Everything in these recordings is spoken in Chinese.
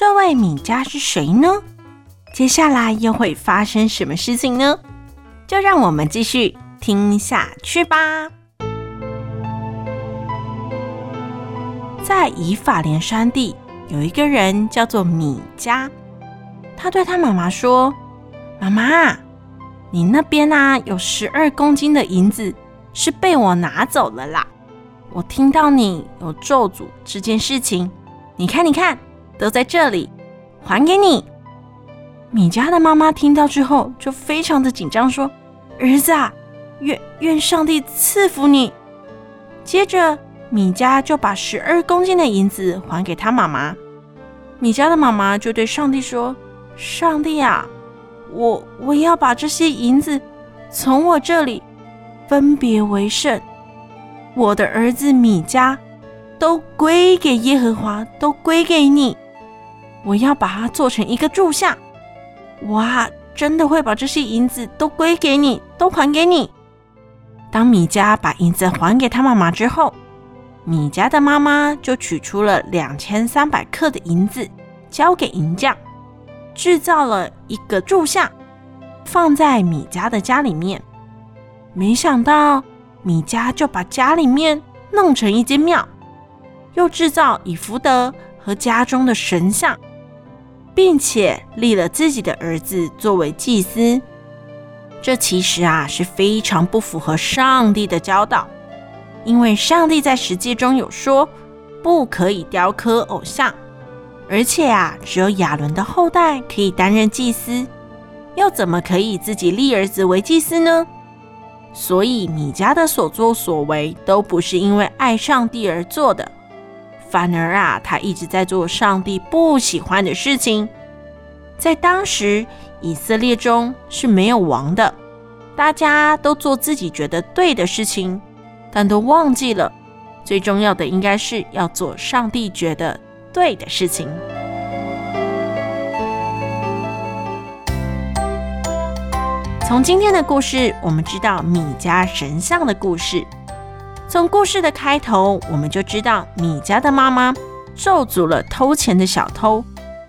这位米迦是谁呢？接下来又会发生什么事情呢？就让我们继续听下去吧。在以法莲山地，有一个人叫做米迦，他对他妈妈说：“妈妈，你那边啊有十二公斤的银子，是被我拿走了啦。我听到你有咒诅这件事情，你看，你看。”都在这里，还给你。米迦的妈妈听到之后就非常的紧张，说：“儿子啊，愿愿上帝赐福你。”接着，米迦就把十二公斤的银子还给他妈妈。米迦的妈妈就对上帝说：“上帝啊，我我要把这些银子从我这里分别为圣，我的儿子米迦都归给耶和华，都归给你。”我要把它做成一个柱像，哇！真的会把这些银子都归给你，都还给你。当米迦把银子还给他妈妈之后，米迦的妈妈就取出了两千三百克的银子，交给银匠，制造了一个柱像，放在米迦的家里面。没想到米迦就把家里面弄成一间庙，又制造以福德和家中的神像。并且立了自己的儿子作为祭司，这其实啊是非常不符合上帝的教导，因为上帝在实际中有说不可以雕刻偶像，而且啊只有亚伦的后代可以担任祭司，又怎么可以自己立儿子为祭司呢？所以米迦的所作所为都不是因为爱上帝而做的。反而啊，他一直在做上帝不喜欢的事情。在当时以色列中是没有王的，大家都做自己觉得对的事情，但都忘记了最重要的应该是要做上帝觉得对的事情。从今天的故事，我们知道米迦神像的故事。从故事的开头，我们就知道米迦的妈妈咒诅了偷钱的小偷，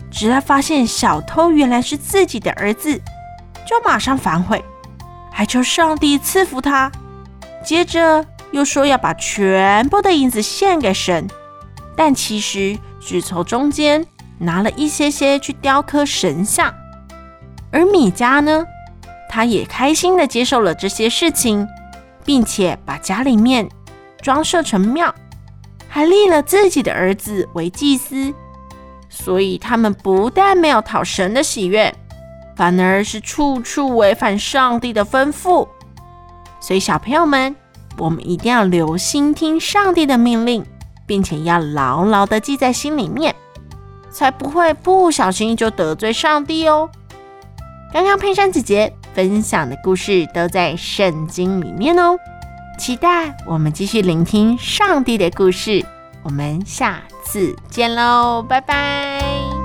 直到发现小偷原来是自己的儿子，就马上反悔，还求上帝赐福他。接着又说要把全部的银子献给神，但其实只从中间拿了一些些去雕刻神像。而米迦呢，他也开心的接受了这些事情，并且把家里面。装设成庙，还立了自己的儿子为祭司，所以他们不但没有讨神的喜悦，反而是处处违反上帝的吩咐。所以小朋友们，我们一定要留心听上帝的命令，并且要牢牢的记在心里面，才不会不小心就得罪上帝哦。刚刚佩珊姐姐分享的故事都在圣经里面哦。期待我们继续聆听上帝的故事，我们下次见喽，拜拜。